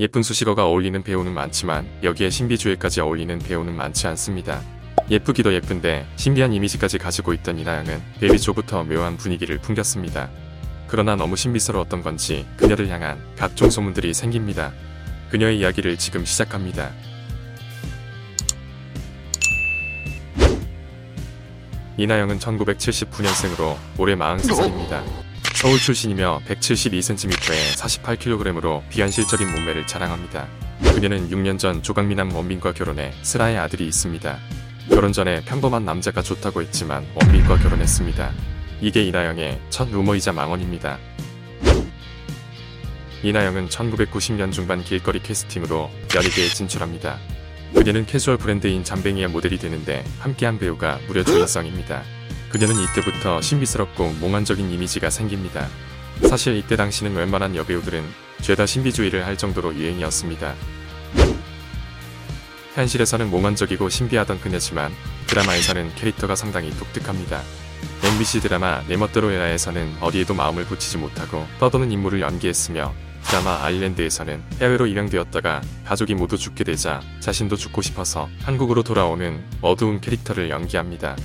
예쁜 수식어가 어울리는 배우는 많지만 여기에 신비주의까지 어울리는 배우는 많지 않습니다. 예쁘기도 예쁜데 신비한 이미지까지 가지고 있던 이나영은 데뷔 초부터 묘한 분위기를 풍겼습니다. 그러나 너무 신비스러웠던 건지 그녀를 향한 각종 소문들이 생깁니다. 그녀의 이야기를 지금 시작합니다. 이나영은 1979년생으로 올해 43살입니다. 서울 출신이며 172cm에 48kg으로 비현실적인 몸매를 자랑합니다. 그녀는 6년 전 조강미남 원빈과 결혼해 슬아의 아들이 있습니다. 결혼 전에 평범한 남자가 좋다고 했지만 원빈과 결혼했습니다. 이게 이나영의 첫 루머이자 망언입니다. 이나영은 1990년 중반 길거리 캐스팅으로 연예계에 진출합니다. 그녀는 캐주얼 브랜드인 잠뱅이의 모델이 되는데 함께한 배우가 무려 조인성입니다. 그녀는 이때부터 신비스럽고 몽환적인 이미지가 생깁니다. 사실 이때 당시는 웬만한 여배우들은 죄다 신비주의를 할 정도로 유행이었습니다. 현실에서는 몽환적이고 신비하던 그녀지만 드라마에서는 캐릭터가 상당히 독특합니다. MBC 드라마 내 멋대로 해라에서는 어디에도 마음을 붙이지 못하고 떠도는 인물을 연기했으며 드라마 아일랜드에서는 해외로 입양되었다가 가족이 모두 죽게 되자 자신도 죽고 싶어서 한국으로 돌아오는 어두운 캐릭터를 연기합니다.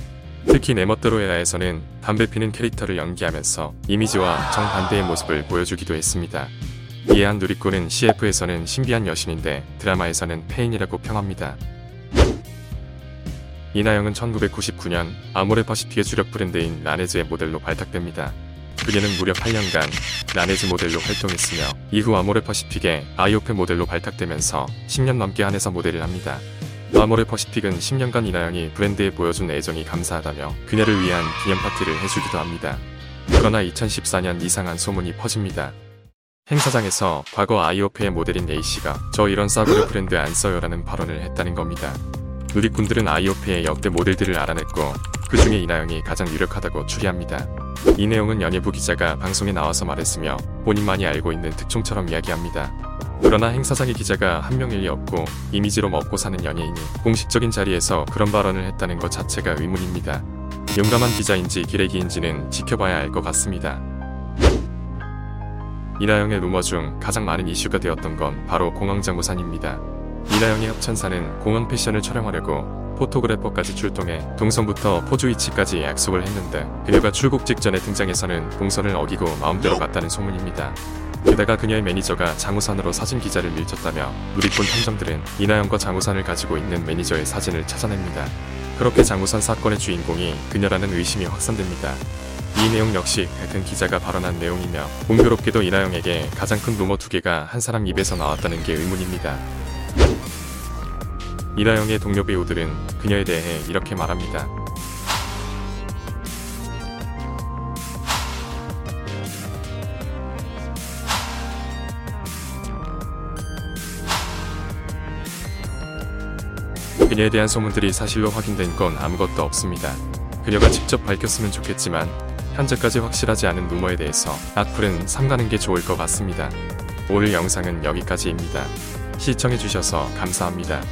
특히 해라에서는 담배 피는 캐릭터를 연기하면서 이미지와 정반대의 모습을 보여주기도 했습니다. 이해한 누리꾼은 CF에서는 신비한 여신인데 드라마에서는 페인이라고 평합니다. 이나영은 1999년 아모레퍼시픽의 주력 브랜드인 라네즈의 모델로 발탁됩니다. 그녀는 무려 8년간 라네즈 모델로 활동했으며 이후 아모레퍼시픽의 아이오페 모델로 발탁되면서 10년 넘게 한해서 모델을 합니다. 아모레퍼시픽은 10년간 이나영이 브랜드에 보여준 애정이 감사하다며 그녀를 위한 기념 파티를 해주기도 합니다. 그러나 2014년 이상한 소문이 퍼집니다. 행사장에서 과거 아이오페의 모델인 A씨가 저 이런 싸구려 브랜드 안 써요라는 발언을 했다는 겁니다. 누리꾼들은 아이오페의 역대 모델들을 알아냈고 그 중에 이나영이 가장 유력하다고 추리합니다. 이 내용은 연예부 기자가 방송에 나와서 말했으며 본인만이 알고 있는 특종처럼 이야기합니다. 그러나 행사장의 기자가 한 명일 리 없고 이미지로 먹고 사는 연예인이 공식적인 자리에서 그런 발언을 했다는 것 자체가 의문입니다. 용감한 기자인지 기레기인지는 지켜봐야 알 것 같습니다. 이나영의 루머 중 가장 많은 이슈가 되었던 건 바로 공항장우산입니다. 이나영의 협찬사는 공항 패션을 촬영하려고 포토그래퍼까지 출동해 동선부터 포즈 위치까지 약속을 했는데 그녀가 출국 직전에 등장해서는 동선을 어기고 마음대로 갔다는 소문입니다. 게다가 그녀의 매니저가 장우산으로 사진 기자를 밀쳤다며 누리꾼 탐정들은 이나영과 장우산을 가지고 있는 매니저의 사진을 찾아냅니다. 그렇게 장우산 사건의 주인공이 그녀라는 의심이 확산됩니다. 이 내용 역시 같은 기자가 발언한 내용이며 공교롭게도 이나영에게 가장 큰 루머 두 개가 한 사람 입에서 나왔다는 게 의문입니다. 이나영의 동료 배우들은 그녀에 대해 이렇게 말합니다. 그녀에 대한 소문들이 사실로 확인된 건 아무것도 없습니다. 그녀가 직접 밝혔으면 좋겠지만 현재까지 확실하지 않은 루머에 대해서 악플은 삼가는 게 좋을 것 같습니다. 오늘 영상은 여기까지입니다. 시청해주셔서 감사합니다.